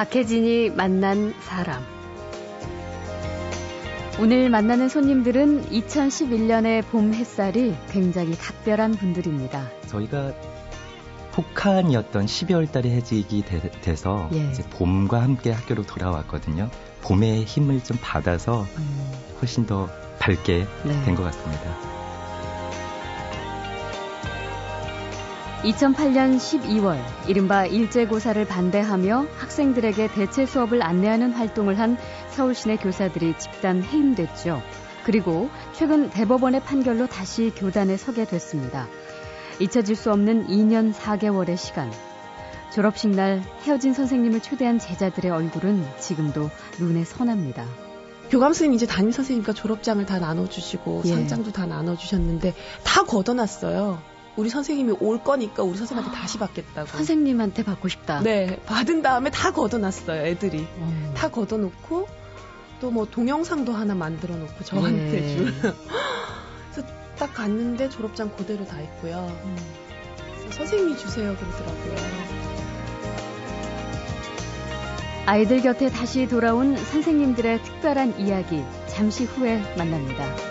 박혜진이 만난 사람. 오늘 만나는 손님들은 2011년의 봄 햇살이 굉장히 각별한 분들입니다. 저희가 폭한이었던 12월 달에 해직이 돼, 서 예. 이제 봄과 함께 학교로 돌아왔거든요. 봄의 힘을 좀 받아서 음. 훨씬 더 밝게 네. 된것 같습니다. 2008년 12월 이른바 일제고사를 반대하며 학생들에게 대체 수업을 안내하는 활동을 한 서울시내 교사들이 집단 해임됐죠. 그리고 최근 대법원의 판결로 다시 교단에 서게 됐습니다. 잊혀질 수 없는 2년 4개월의 시간. 졸업식 날 헤어진 선생님을 초대한 제자들의 얼굴은 지금도 눈에 선합니다. 교감 선생님 이제 담임 선생님과 졸업장을 다 나눠주시고 예. 상장도 다 나눠주셨는데 다 걷어놨어요. 우리 선생님이 올 거니까 우리 선생님한테 다시 받겠다고. 선생님한테 받고 싶다. 네, 받은 다음에 다 걷어놨어요, 애들이. 음. 다 걷어놓고 또 뭐 동영상도 하나 만들어 놓고 저한테 예. 줄. 그래서 딱 갔는데 졸업장 그대로 다 있고요. 음. 선생님이 주세요 그러더라고요. 아이들 곁에 다시 돌아온 선생님들의 특별한 이야기 잠시 후에 만납니다.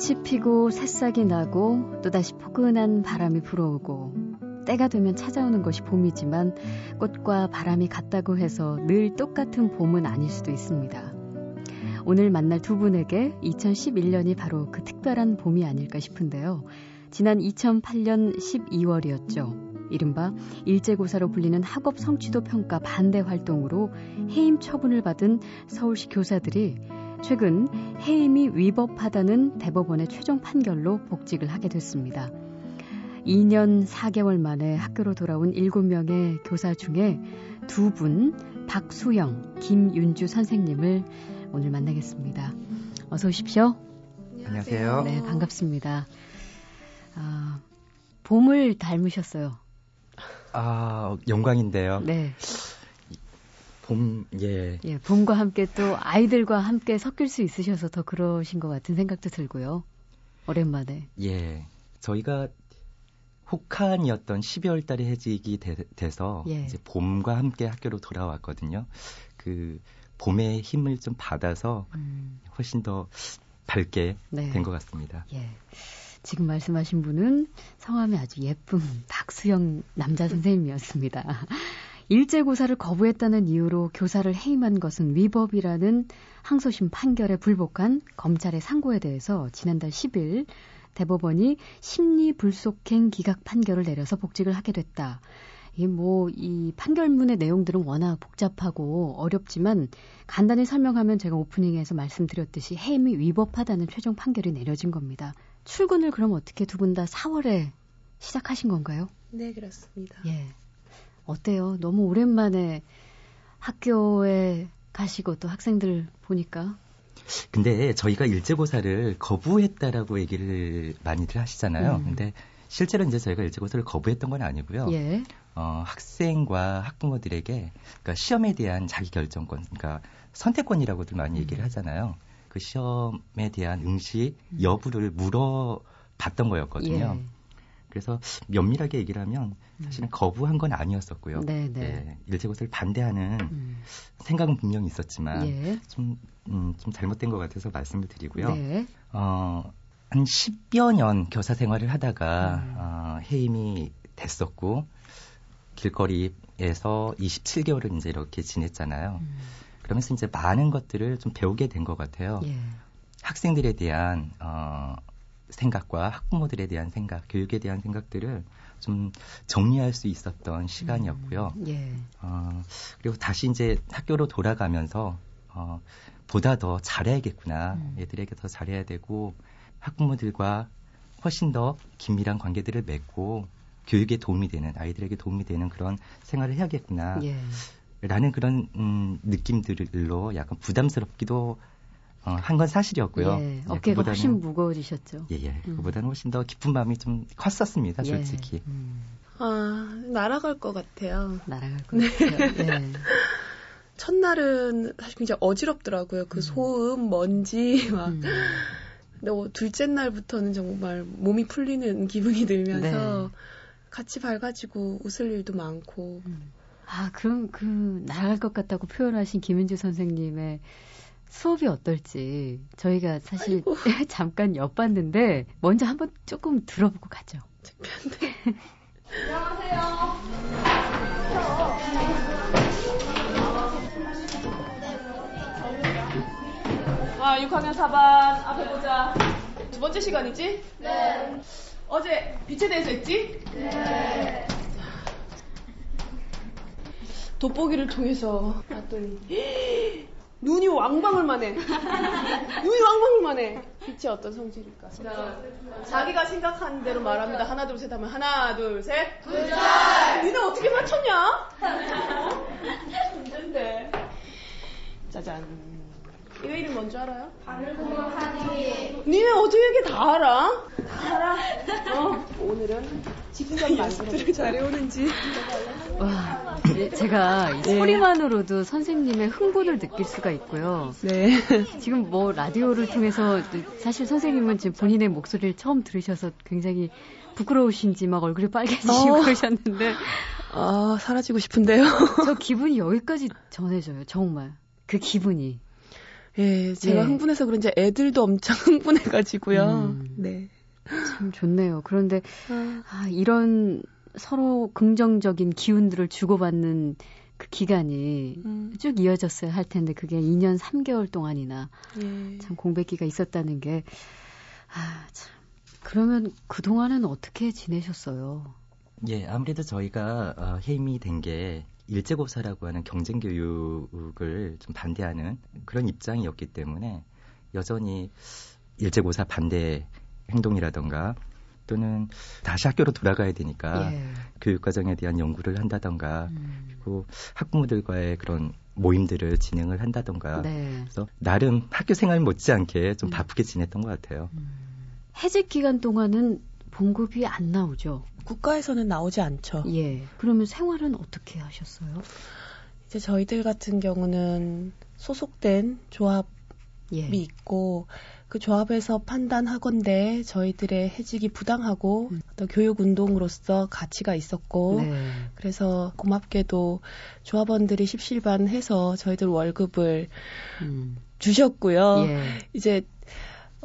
꽃이 피고 새싹이 나고 또다시 포근한 바람이 불어오고 때가 되면 찾아오는 것이 봄이지만 꽃과 바람이 같다고 해서 늘 똑같은 봄은 아닐 수도 있습니다. 오늘 만날 두 분에게 2011년이 바로 그 특별한 봄이 아닐까 싶은데요. 지난 2008년 12월이었죠. 이른바 일제고사로 불리는 학업 성취도 평가 반대 활동으로 해임 처분을 받은 서울시 교사들이 최근 해임이 위법하다는 대법원의 최종 판결로 복직을 하게 됐습니다. 2년 4개월 만에 학교로 돌아온 7명의 교사 중에 두 분, 박수영, 김윤주 선생님을 오늘 만나겠습니다. 어서 오십시오. 안녕하세요. 네, 반갑습니다. 아, 봄을 닮으셨어요. 아, 영광인데요. 네. 봄, 예. 예, 봄과 함께 또 아이들과 함께 섞일 수 있으셔서 더 그러신 것 같은 생각도 들고요. 오랜만에. 예. 저희가 혹한이었던 12월 달에 해직이 돼, 서 예. 이제 봄과 함께 학교로 돌아왔거든요. 그 봄의 힘을 좀 받아서 음. 훨씬 더 밝게 네. 된것 같습니다. 예. 지금 말씀하신 분은 성함이 아주 예쁜 박수영 남자 선생님이었습니다. 일제고사를 거부했다는 이유로 교사를 해임한 것은 위법이라는 항소심 판결에 불복한 검찰의 상고에 대해서 지난달 10일 대법원이 심리불속행 기각 판결을 내려서 복직을 하게 됐다. 이 뭐, 이 판결문의 내용들은 워낙 복잡하고 어렵지만 간단히 설명하면 제가 오프닝에서 말씀드렸듯이 해임이 위법하다는 최종 판결이 내려진 겁니다. 출근을 그럼 어떻게 두 분 다 4월에 시작하신 건가요? 네, 그렇습니다. 예. 어때요? 너무 오랜만에 학교에 가시고 또 학생들 보니까. 근데 저희가 일제고사를 거부했다라고 얘기를 많이들 하시잖아요. 음. 근데 실제로 이제 저희가 일제고사를 거부했던 건 아니고요. 예. 어, 학생과 학부모들에게 그러니까 시험에 대한 자기 결정권, 그러니까 선택권이라고도 많이 음. 얘기를 하잖아요. 그 시험에 대한 응시 여부를 물어봤던 거였거든요. 예. 그래서 면밀하게 얘기를 하면 사실은 음. 거부한 건 아니었었고요. 네, 네. 예, 일제고사를 반대하는 음. 생각은 분명히 있었지만 예. 좀, 음, 좀 잘못된 것 같아서 말씀을 드리고요. 네. 어, 한 10여 년 교사 생활을 하다가 음. 어, 해임이 됐었고 길거리에서 27개월을 이제 이렇게 지냈잖아요. 음. 그러면서 이제 많은 것들을 좀 배우게 된 것 같아요. 예. 학생들에 대한 어, 생각과 학부모들에 대한 생각, 교육에 대한 생각들을 좀 정리할 수 있었던 시간이었고요. 음, 예. 어, 그리고 다시 이제 학교로 돌아가면서 어, 보다 더 잘해야겠구나. 음. 애들에게 더 잘해야 되고 학부모들과 훨씬 더 긴밀한 관계들을 맺고 교육에 도움이 되는 아이들에게 도움이 되는 그런 생활을 해야겠구나. 예. 라는 그런 음, 느낌들로 약간 부담스럽기도 어, 한 건 사실이었고요. 예, 예 어깨가 훨씬 무거워지셨죠. 예, 예. 음. 그보다는 훨씬 더 기쁜 마음이 좀 컸었습니다, 예. 솔직히. 예. 음. 아, 날아갈 것 같아요. 날아갈 것 네. 같아요. 예. 첫날은 사실 굉장히 어지럽더라고요. 그 음. 소음, 먼지, 막. 음. 근데 어, 둘째 날부터는 정말 몸이 풀리는 기분이 들면서 네. 같이 밝아지고 웃을 일도 많고. 음. 아, 그럼 그 날아갈 것 같다고 표현하신 김은주 선생님의 수업이 어떨지 저희가 사실 잠깐 엿봤는데 먼저 한번 조금 들어보고 가죠. 창피한데. 안녕하세요. 아, 6학년 4반 앞에 보자. 두 번째 시간이지? 네. 어제 빛에 대해서 했지? 네. 돋보기를 통해서 봤더니 눈이 왕방울만 해. 눈이 왕방울만 해. 빛이 어떤 성질일까? 자기가 생각하는 대로 말합니다. 하나, 둘, 셋 하면 하나, 둘, 셋. 둘 니네 어떻게 맞췄냐? 문제인데. 짜잔. 이거 이름 뭔지 알아요? 바늘구멍 하니. 니네 어떻게 이렇게 다 알아? 다 알아? 어, 오늘은 직접 만들어 잘해오는지. 와, 예, 제가 네. 소리만으로도 선생님의 흥분을 느낄 수가 있고요. 네. 지금 뭐 라디오를 통해서 사실 선생님은 지금 본인의 목소리를 처음 들으셔서 굉장히 부끄러우신지 막 얼굴이 빨개지시고 어. 그러셨는데. 아, 사라지고 싶은데요. 저 기분이 여기까지 전해져요, 정말. 그 기분이. 예, 제가 예. 흥분해서 그런지 애들도 엄청 흥분해가지고요. 음, 네. 참 좋네요. 그런데 아. 아, 이런 서로 긍정적인 기운들을 주고받는 그 기간이 음. 쭉 이어졌어야 할 텐데 그게 2년 3개월 동안이나 예. 참 공백기가 있었다는 게 아, 참. 그러면 그동안은 어떻게 지내셨어요? 예, 아무래도 저희가 어, 해임이 된 게 일제고사라고 하는 경쟁 교육을 좀 반대하는 그런 입장이었기 때문에 여전히 일제고사 반대 행동이라던가 또는 다시 학교로 돌아가야 되니까 예. 교육과정에 대한 연구를 한다던가 음. 그리고 학부모들과의 그런 모임들을 진행을 한다던가 네. 그래서 나름 학교 생활 못지않게 좀 음. 바쁘게 지냈던 것 같아요. 음. 해직 기간 동안은 봉급이 안 나오죠. 국가에서는 나오지 않죠. 예. 그러면 생활은 어떻게 하셨어요? 이제 저희들 같은 경우는 소속된 조합이 예. 있고 그 조합에서 판단하건대 저희들의 해직이 부당하고 음. 어떤 교육 운동으로서 가치가 있었고 네. 그래서 고맙게도 조합원들이 십실반해서 저희들 월급을 음. 주셨고요. 예. 이제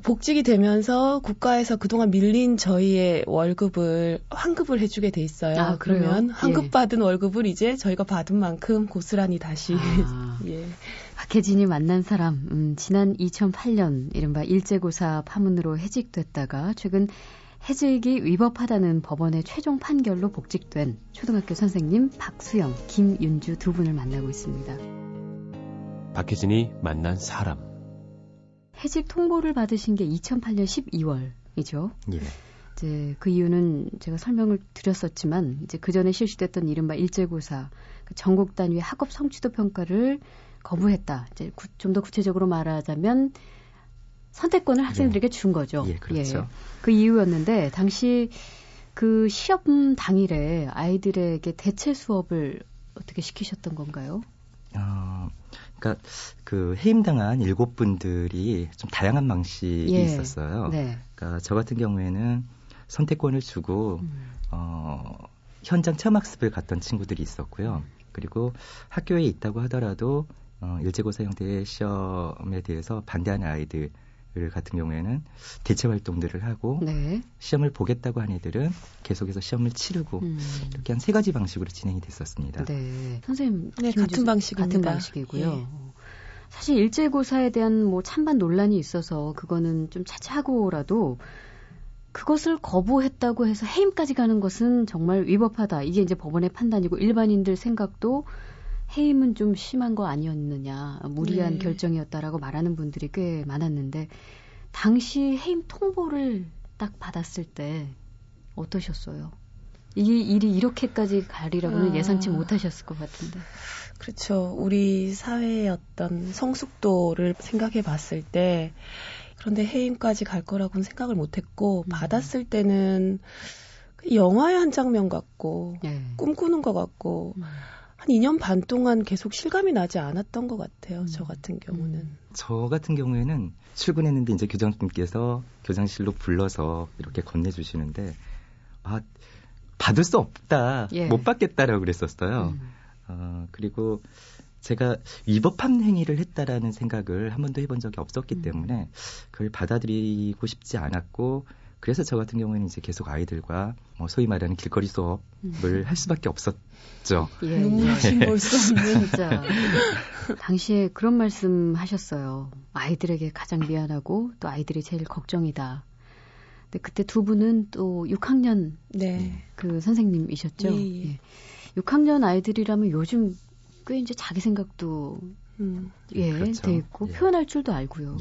복직이 되면서 국가에서 그동안 밀린 저희의 월급을 환급을 해주게 돼 있어요. 아, 그러면 환급받은 예. 월급을 이제 저희가 받은 만큼 고스란히 다시 아. 예. 박혜진이 만난 사람 음, 지난 2008년 이른바 일제고사 파문으로 해직됐다가 최근 해직이 위법하다는 법원의 최종 판결로 복직된 초등학교 선생님 박수영, 김윤주 두 분을 만나고 있습니다. 박혜진이 만난 사람 해직 통보를 받으신 게 2008년 12월이죠. 예. 이제 그 이유는 제가 설명을 드렸었지만 이제 그 전에 실시됐던 이른바 일제고사 그 전국 단위 학업 성취도 평가를 거부했다. 이제 좀 더 구체적으로 말하자면 선택권을 학생들에게 준 거죠. 예, 그렇죠. 예. 그 이유였는데 당시 그 시험 당일에 아이들에게 대체 수업을 어떻게 시키셨던 건가요? 어, 그러니까 그 해임당한 일곱 분들이 좀 다양한 방식이 예. 있었어요. 네. 그러니까 저 같은 경우에는 선택권을 주고 음. 어, 현장 체험학습을 갔던 친구들이 있었고요. 그리고 학교에 있다고 하더라도 어, 일제고사 형태의 시험에 대해서 반대하는 아이들 같은 경우에는 대체 활동들을 하고 네. 시험을 보겠다고 한 애들은 계속해서 시험을 치르고 음. 이렇게 한 세 가지 방식으로 진행이 됐었습니다. 네. 선생님 네, 같은 방식 같은 방식이고요. 예. 사실 일제고사에 대한 뭐 찬반 논란이 있어서 그거는 좀 차치하고라도 그것을 거부했다고 해서 해임까지 가는 것은 정말 위법하다. 이게 이제 법원의 판단이고 일반인들 생각도 해임은 좀 심한 거 아니었느냐, 무리한 네. 결정이었다라고 말하는 분들이 꽤 많았는데, 당시 해임 통보를 딱 받았을 때 어떠셨어요? 이 일이 이렇게까지 가리라고는 아... 예상치 못하셨을 것 같은데. 그렇죠. 우리 사회의 어떤 성숙도를 생각해 봤을 때 그런데 해임까지 갈 거라고는 생각을 못 했고 음. 받았을 때는 영화의 한 장면 같고 예. 꿈꾸는 것 같고 음. 한 2년 반 동안 계속 실감이 나지 않았던 것 같아요. 음. 저 같은 경우는. 음. 저 같은 경우에는 출근했는데 이제 교장님께서 교장실로 불러서 이렇게 건네주시는데 아 받을 수 없다 예. 못 받겠다라고 그랬었어요. 음. 어, 그리고 제가 위법한 행위를 했다라는 생각을 한 번도 해본 적이 없었기 음. 때문에 그걸 받아들이고 싶지 않았고 그래서 저 같은 경우에는 이제 계속 아이들과 뭐 소위 말하는 길거리 수업을 음. 할 수밖에 없었죠. 예, 눈물 예. 없이 볼수 없는. 진짜 당시에 그런 말씀 하셨어요. 아이들에게 가장 미안하고 또 아이들이 제일 걱정이다. 근데 그때 두 분은 또 6학년 네. 그 선생님이셨죠. 예, 예. 6학년 아이들이라면 요즘 꽤 이제 자기 생각도 음. 예, 그렇죠. 돼 있고 예. 표현할 줄도 알고요.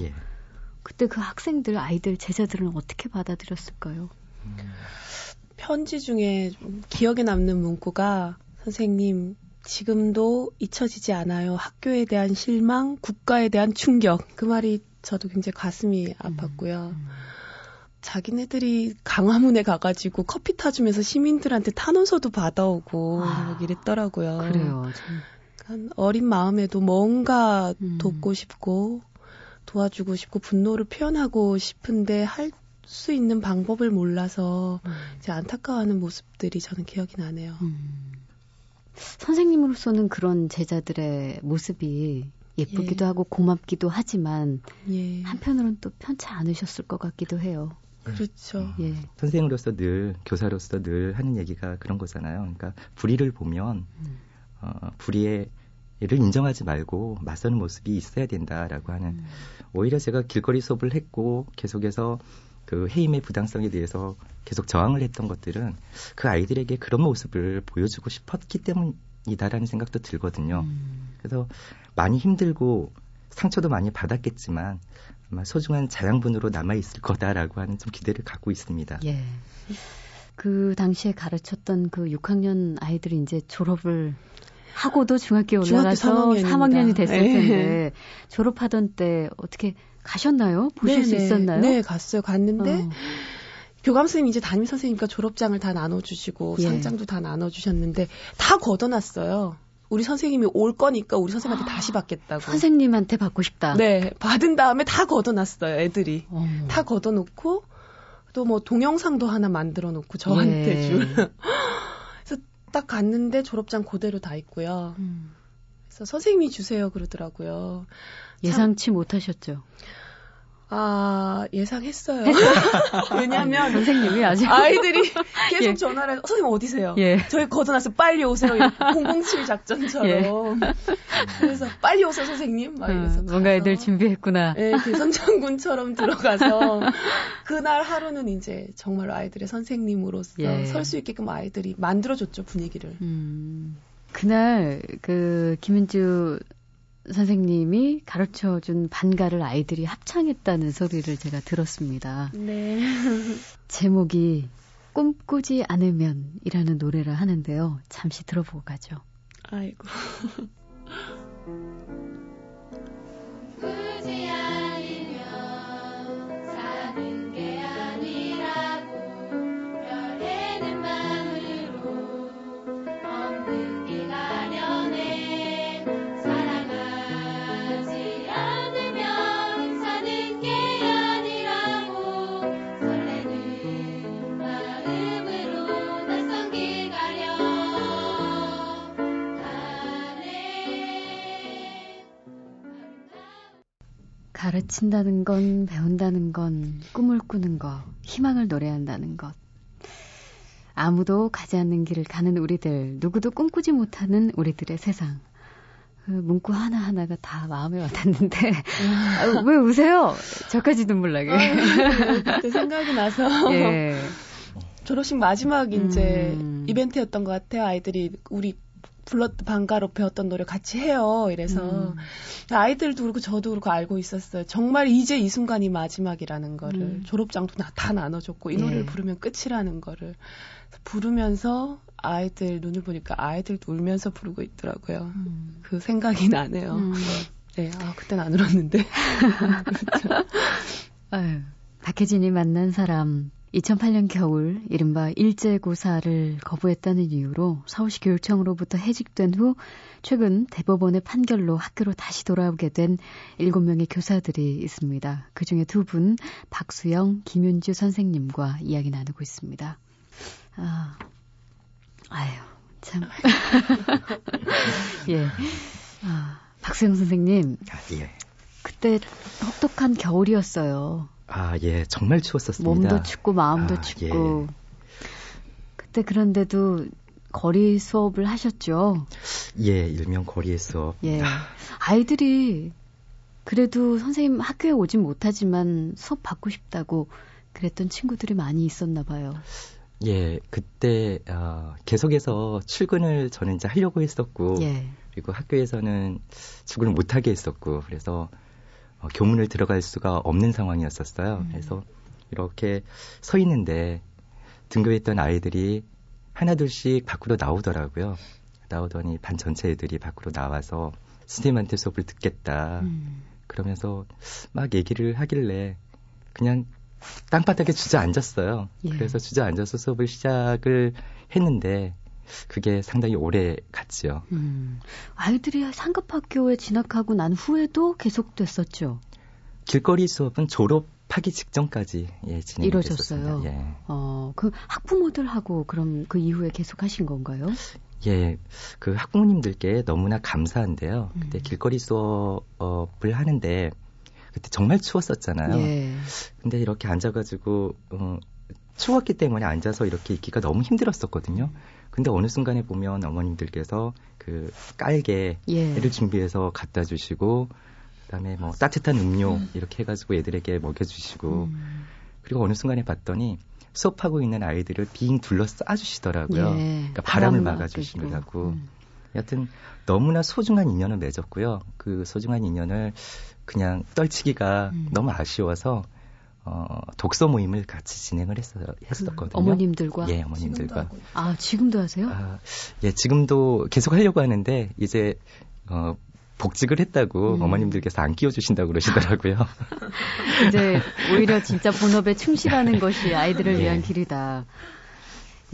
예. 그때 그 학생들, 아이들, 제자들은 어떻게 받아들였을까요? 편지 중에 좀 기억에 남는 문구가 선생님 지금도 잊혀지지 않아요. 학교에 대한 실망, 국가에 대한 충격. 그 말이 저도 굉장히 가슴이 아팠고요. 음. 자기네들이 강화문에 가가지고 커피 타주면서 시민들한테 탄원서도 받아오고 아, 막 이랬더라고요. 그래요. 참. 어린 마음에도 뭔가 음. 돕고 싶고 도와주고 싶고 분노를 표현하고 싶은데 할 수 있는 방법을 몰라서 음. 이제 안타까워하는 모습들이 저는 기억이 나네요. 음. 선생님으로서는 그런 제자들의 모습이 예쁘기도 예. 하고 고맙기도 하지만 예. 한편으로는 또 편치 않으셨을 것 같기도 해요. 그렇죠. 예. 선생으로서 늘 교사로서 늘 하는 얘기가 그런 거잖아요. 그러니까 불의를 보면 음. 어, 불의 를 인정하지 말고 맞서는 모습이 있어야 된다라고 하는 음. 오히려 제가 길거리 수업을 했고 계속해서 그 해임의 부당성에 대해서 계속 저항을 했던 것들은 그 아이들에게 그런 모습을 보여주고 싶었기 때문이다라는 생각도 들거든요. 음. 그래서 많이 힘들고 상처도 많이 받았겠지만 아마 소중한 자양분으로 남아 있을 거다라고 하는 좀 기대를 갖고 있습니다. 예. 그 당시에 가르쳤던 그 6학년 아이들이 이제 졸업을 하고도 중학교 올라가서 3학년입니다. 3학년이 됐을 예. 텐데 졸업하던 때 어떻게 가셨나요? 보실 수 네네. 있었나요? 네, 갔어요. 갔는데 어. 교감 선생님 이제 담임 선생님과 졸업장을 다 나눠주시고 예. 상장도 다 나눠주셨는데 다 걷어놨어요. 우리 선생님이 올 거니까 우리 선생님한테 다시 받겠다고. 선생님한테 받고 싶다. 네, 받은 다음에 다 걷어놨어요. 애들이 어머. 다 걷어놓고 또 뭐 동영상도 하나 만들어 놓고 저한테 예. 줄. 딱 갔는데 졸업장 그대로 다 있고요. 음. 그래서 선생님이 주세요 그러더라고요. 예상치 못하셨죠. 아 예상했어요. 왜냐하면 선생님이 아직 아이들이 계속 예. 전화를 해서 선생님 어디세요? 예. 저희 걷어놨어 빨리 오세요. 007 작전처럼. 그래서 빨리 오세요 선생님. 막 이래서 어, 뭔가 애들 준비했구나. 예, 개성장군처럼 들어가서 그날 하루는 이제 정말 아이들의 선생님으로서 예. 설수 있게끔 아이들이 만들어 줬죠 분위기를. 음. 그날 그 김은주 선생님이 가르쳐 준 반가를 아이들이 합창했다는 소리를 제가 들었습니다. 네. 제목이 꿈꾸지 않으면이라는 노래를 하는데요. 잠시 들어보고 가죠. 아이고. 가르친다는 건, 배운다는 건, 꿈을 꾸는 것, 희망을 노래한다는 것. 아무도 가지 않는 길을 가는 우리들, 누구도 꿈꾸지 못하는 우리들의 세상. 그 문구 하나하나가 다 마음에 와닿는데, 아, 왜 우세요? 저까지 눈물 나게. 그때 생각이 나서 예. 졸업식 마지막 이제 음. 이벤트였던 것 같아요. 아이들이 우리 불렀 반가로 배웠던 노래 같이 해요. 이래서 음. 아이들도 그렇고 저도 그렇고 알고 있었어요. 정말 이제 이 순간이 마지막이라는 거를 음. 졸업장도 나, 다 나눠줬고 이 예. 노래를 부르면 끝이라는 거를 부르면서 아이들 눈을 보니까 아이들도 울면서 부르고 있더라고요. 음. 그 생각이 나네요. 음. 네, 아, 그땐 안 울었는데. 그렇죠. 아유, 박혜진이 만난 사람 2008년 겨울 이른바 일제고사를 거부했다는 이유로 서울시 교육청으로부터 해직된 후 최근 대법원의 판결로 학교로 다시 돌아오게 된 7명의 교사들이 있습니다. 그중에 두 분 박수영, 김윤주 선생님과 이야기 나누고 있습니다. 아, 아유, 참. 예. 아, 박수영 선생님, 아, 예. 그때 혹독한 겨울이었어요. 아, 예. 정말 추웠었습니다. 몸도 춥고 마음도 아, 춥고. 그때 그런데도 거리 수업을 하셨죠. 예, 일명 거리의 수업. 예. 아이들이 그래도 선생님 학교에 오진 못하지만 수업 받고 싶다고 그랬던 친구들이 많이 있었나 봐요. 예, 그때 어, 계속해서 출근을 저는 이제 하려고 했었고 예. 그리고 학교에서는 출근을 못하게 했었고 그래서 어, 교문을 들어갈 수가 없는 상황이었었어요. 음. 그래서 이렇게 서 있는데 등교했던 아이들이 하나둘씩 밖으로 나오더라고요. 나오더니 반 전체 애들이 밖으로 나와서 선생님한테 수업을 듣겠다. 음. 그러면서 막 얘기를 하길래 그냥 땅바닥에 주저앉았어요. 예. 그래서 주저앉아서 수업을 시작을 했는데 그게 상당히 오래 갔지요. 음. 아이들이 상급학교에 진학하고 난 후에도 계속됐었죠. 길거리 수업은 졸업하기 직전까지 예, 진행이 이루어졌어요. 예. 어, 그 학부모들하고 그럼 그 이후에 계속 하신 건가요? 예, 그 학부모님들께 너무나 감사한데요. 음. 그때 길거리 수업을 하는데 그때 정말 추웠었잖아요. 예. 근데 이렇게 앉아가지고 어, 추웠기 때문에 앉아서 이렇게 있기가 너무 힘들었었거든요. 근데 어느 순간에 보면 어머님들께서 그 깔개를 예. 준비해서 갖다 주시고 그다음에 뭐 따뜻한 음료 이렇게 해가지고 애들에게 먹여주시고 음. 그리고 어느 순간에 봤더니 수업하고 있는 아이들을 빙 둘러 싸 주시더라고요. 예. 그러니까 바람을 막아주시느라고. 음. 여하튼 너무나 소중한 인연을 맺었고요. 그 소중한 인연을 그냥 떨치기가 음. 너무 아쉬워서 어, 독서 모임을 같이 진행을 했어요, 했었거든요. 어머님들과 예, 어머님들과. 아 지금도 하세요? 아, 예, 지금도 계속 하려고 하는데 이제 어, 복직을 했다고 음. 어머님들께서 안 끼워주신다고 그러시더라고요. 이제 오히려 진짜 본업에 충실하는 것이 아이들을 예. 위한 길이다.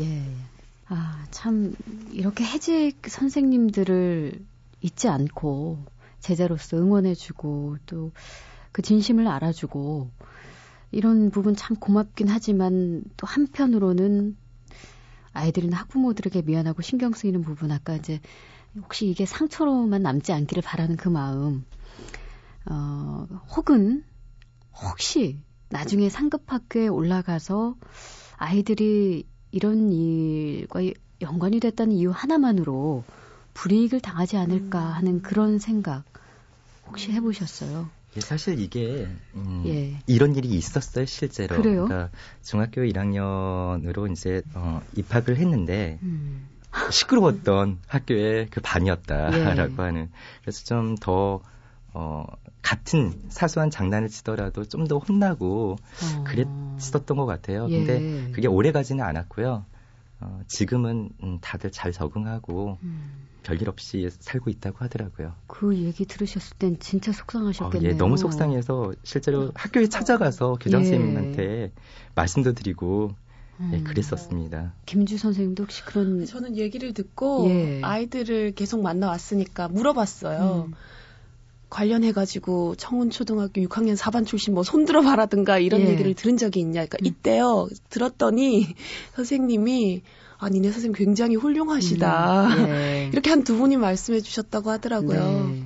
예. 아, 참, 이렇게 해직 선생님들을 잊지 않고 제자로서 응원해주고 또 그 진심을 알아주고 이런 부분 참 고맙긴 하지만 또 한편으로는 아이들이나 학부모들에게 미안하고 신경 쓰이는 부분 아까 이제 혹시 이게 상처로만 남지 않기를 바라는 그 마음 어, 혹은 혹시 나중에 상급 학교에 올라가서 아이들이 이런 일과 연관이 됐다는 이유 하나만으로 불이익을 당하지 않을까 음. 하는 그런 생각 혹시 해보셨어요? 예, 사실 이게 음, 예. 이런 일이 있었어요 실제로. 그래요? 그러니까 중학교 1학년으로 이제 어, 입학을 했는데 음. 시끄러웠던 학교의 그 반이었다라고 예. 하는. 그래서 좀 더 어, 같은 사소한 장난을 치더라도 좀 더 혼나고 어. 그랬었던 것 같아요. 예. 근데 그게 오래 가지는 않았고요. 어, 지금은 음, 다들 잘 적응하고 음. 별일 없이 살고 있다고 하더라고요. 그 얘기 들으셨을 땐 진짜 어, 속상하셨겠네요. 예, 너무 속상해서 실제로 학교에 찾아가서 교장 선생님한테 말씀도 드리고 예, 음. 그랬었습니다. 김주 선생님도 혹시 그런 저는 얘기를 듣고 예. 아이들을 계속 만나 왔으니까 물어봤어요. 음. 관련해가지고 청운초등학교 6학년 4반 출신 뭐 손들어 봐라든가 이런 예. 얘기를 들은 적이 있냐. 그러니까 음. 이때요. 들었더니 선생님이 아, 니네 선생님 굉장히 훌륭하시다. 음, 예. 이렇게 한 두 분이 말씀해 주셨다고 하더라고요. 네.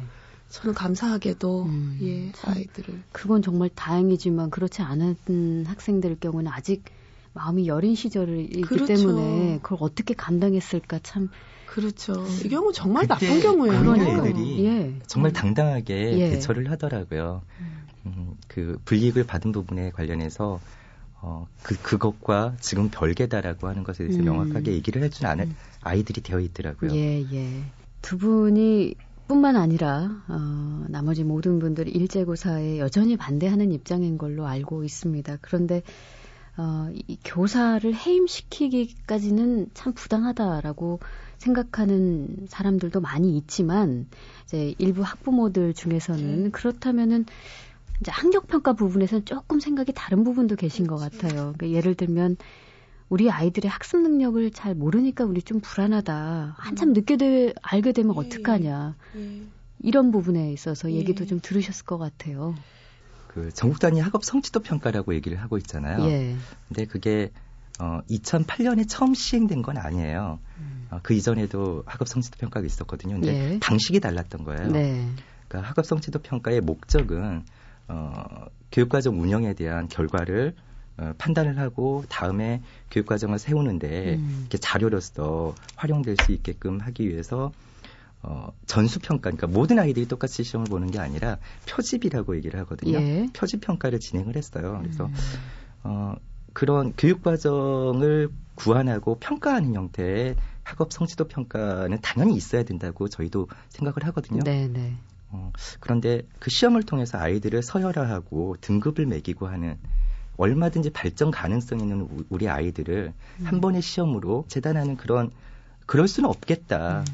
저는 감사하게도 음, 예 참. 아이들을 그건 정말 다행이지만 그렇지 않은 학생들 경우는 아직 마음이 여린 시절이기 그렇죠. 때문에 그걸 어떻게 감당했을까 참 그렇죠. 이 경우 정말 나쁜 경우예요. 그러니까 그러니까요. 애들이 예. 정말 당당하게 예. 대처를 하더라고요. 음, 그 불이익을 받은 부분에 관련해서 어, 그 그것과 지금 별개다라고 하는 것에 대해서 음. 명확하게 얘기를 해준 아는 음. 아이들이 되어 있더라고요. 예, 예. 두 분이 뿐만 아니라 어, 나머지 모든 분들이 일제고사에 여전히 반대하는 입장인 걸로 알고 있습니다. 그런데 어, 이 교사를 해임시키기까지는 참 부당하다라고 생각하는 사람들도 많이 있지만 이제 일부 학부모들 중에서는 네. 그렇다면은 이제 학력 평가 부분에서는 조금 생각이 다른 부분도 계신 것 그렇지. 같아요. 그러니까 예를 들면 우리 아이들의 학습 능력을 잘 모르니까 우리 좀 불안하다. 한참 늦게 되, 알게 되면 예. 어떡하냐. 예. 이런 부분에 있어서 예. 얘기도 좀 들으셨을 것 같아요. 그 전국 단위 학업 성취도 평가라고 얘기를 하고 있잖아요. 예. 근데 그게 어, 2008년에 처음 시행된 건 아니에요. 음. 어, 그 이전에도 학업 성취도 평가가 있었거든요. 근데 예. 방식이 달랐던 거예요. 네. 그러니까 학업 성취도 평가의 목적은 어, 교육과정 운영에 대한 결과를 어, 판단을 하고 다음에 교육과정을 세우는데 음. 이렇게 자료로서 활용될 수 있게끔 하기 위해서 어, 전수평가, 그러니까 모든 아이들이 똑같이 시험을 보는 게 아니라 표집이라고 얘기를 하거든요. 예. 표집 평가를 진행을 했어요. 그래서 음. 어, 그런 교육 과정을 구안하고 평가하는 형태의 학업 성취도 평가는 당연히 있어야 된다고 저희도 생각을 하거든요. 네, 네. 어, 그런데 그 시험을 통해서 아이들을 서열화하고 등급을 매기고 하는 얼마든지 발전 가능성 있는 우- 우리 아이들을 음. 한 번의 시험으로 재단하는 그런 그럴 수는 없겠다. 음.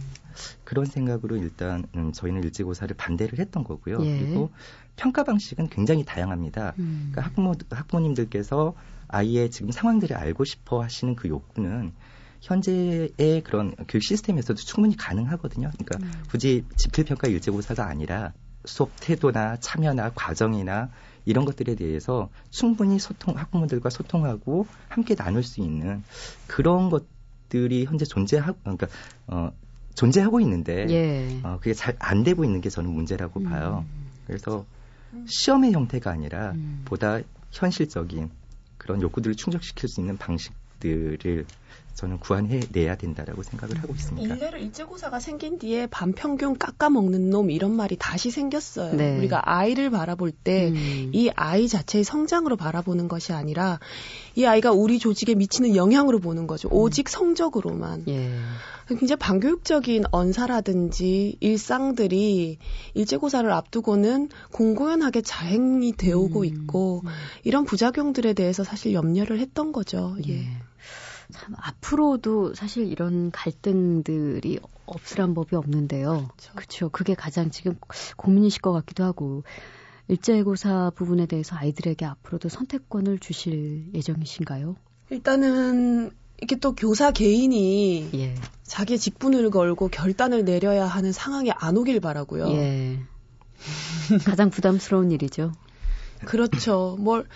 그런 생각으로 일단 음, 저희는 일지고사를 반대를 했던 거고요. 예. 그리고 평가 방식은 굉장히 다양합니다. 음. 그러니까 학부모, 학부모님들께서 아이의 지금 상황들을 알고 싶어 하시는 그 욕구는 현재의 그런 교육 시스템에서도 충분히 가능하거든요. 그러니까 음. 굳이 지필평가 일제고사가 아니라 수업 태도나 참여나 과정이나 이런 것들에 대해서 충분히 소통, 학부모들과 소통하고 함께 나눌 수 있는 그런 것들이 현재 존재하고, 그러니까, 어, 존재하고 있는데, 예. 어, 그게 잘 안 되고 있는 게 저는 문제라고 봐요. 그래서 시험의 형태가 아니라 음. 보다 현실적인 그런 욕구들을 충족시킬 수 있는 방식들을 저는 구안해내야 된다라고 생각을 하고 있습니다. 일례로 일제고사가 생긴 뒤에 반평균 깎아먹는 놈 이런 말이 다시 생겼어요. 네. 우리가 아이를 바라볼 때 음. 이 아이 자체의 성장으로 바라보는 것이 아니라 이 아이가 우리 조직에 미치는 영향으로 보는 거죠. 오직 성적으로만. 예. 굉장히 반교육적인 언사라든지 일상들이 일제고사를 앞두고는 공고연하게 자행이 되어오고 음. 있고 이런 부작용들에 대해서 사실 염려를 했던 거죠. 예. 예. 참 앞으로도 사실 이런 갈등들이 없으란 법이 없는데요. 그렇죠. 그게 가장 지금 고민이실 것 같기도 하고 일제고사 부분에 대해서 아이들에게 앞으로도 선택권을 주실 예정이신가요? 일단은 이게 또 교사 개인이 예. 자기 직분을 걸고 결단을 내려야 하는 상황에 안 오길 바라고요. 예. 가장 부담스러운 일이죠. 그렇죠. 뭘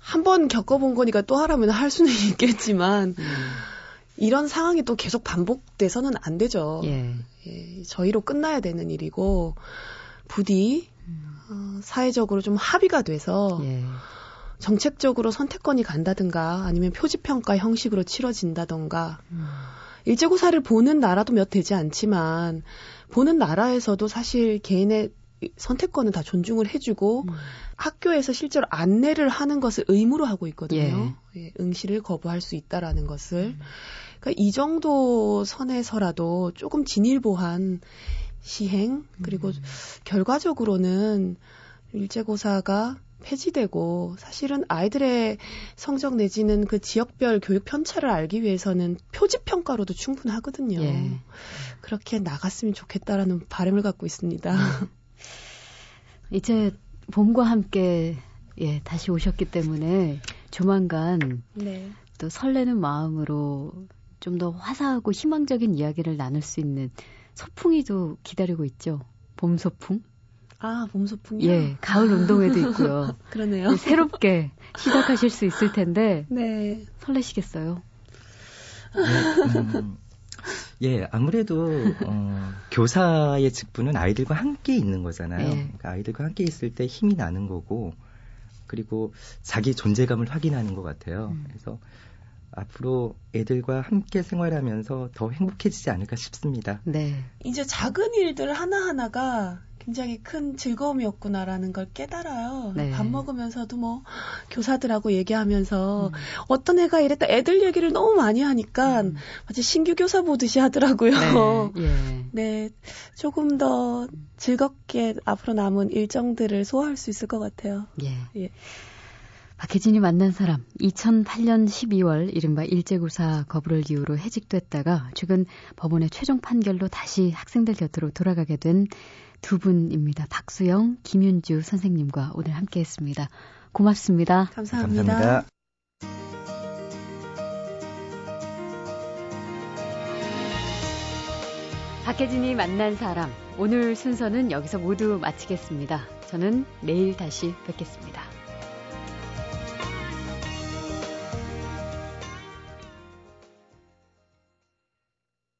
한 번 겪어본 거니까 또 하라면 할 수는 있겠지만 음. 이런 상황이 또 계속 반복돼서는 안 되죠. 예. 예, 저희로 끝나야 되는 일이고 부디 어, 사회적으로 좀 합의가 돼서 예. 정책적으로 선택권이 간다든가 아니면 표지평가 형식으로 치러진다던가 음. 일제고사를 보는 나라도 몇 되지 않지만 보는 나라에서도 사실 개인의 선택권은 다 존중을 해주고 음. 학교에서 실제로 안내를 하는 것을 의무로 하고 있거든요. 예, 응시를 거부할 수 있다라는 것을. 그러니까 이 정도 선에서라도 조금 진일보한 시행 그리고 결과적으로는 일제고사가 폐지되고 사실은 아이들의 성적 내지는 그 지역별 교육 편차를 알기 위해서는 표지 평가로도 충분하거든요. 예. 그렇게 나갔으면 좋겠다라는 바람을 갖고 있습니다. 이제 봄과 함께 예, 다시 오셨기 때문에 조만간 네. 또 설레는 마음으로 좀 더 화사하고 희망적인 이야기를 나눌 수 있는 소풍이도 기다리고 있죠. 봄 소풍? 아, 봄 소풍이요? 예, 가을 운동회도 있고요. 그러네요. 새롭게 시작하실 수 있을 텐데 네. 설레시겠어요? 음, 예, 아무래도 어, 교사의 직분은 아이들과 함께 있는 거잖아요. 예. 그러니까 아이들과 함께 있을 때 힘이 나는 거고, 그리고 자기 존재감을 확인하는 것 같아요. 음. 그래서 앞으로 애들과 함께 생활하면서 더 행복해지지 않을까 싶습니다. 네. 이제 작은 일들 하나하나가 굉장히 큰 즐거움이었구나라는 걸 깨달아요. 네. 밥 먹으면서도 뭐 교사들하고 얘기하면서 음. 어떤 애가 이랬다 애들 얘기를 너무 많이 하니까 음. 마치 신규 교사 보듯이 하더라고요. 네. 예. 네, 조금 더 즐겁게 앞으로 남은 일정들을 소화할 수 있을 것 같아요. 예. 예. 박혜진이 만난 사람 2008년 12월 이른바 일제고사 거부를 이유로 해직됐다가 최근 법원의 최종 판결로 다시 학생들 곁으로 돌아가게 된 두 분입니다. 박수영, 김윤주 선생님과 오늘 함께 했습니다. 고맙습니다. 감사합니다. 감사합니다. 박혜진이 만난 사람 오늘 순서는 여기서 모두 마치겠습니다. 저는 내일 다시 뵙겠습니다.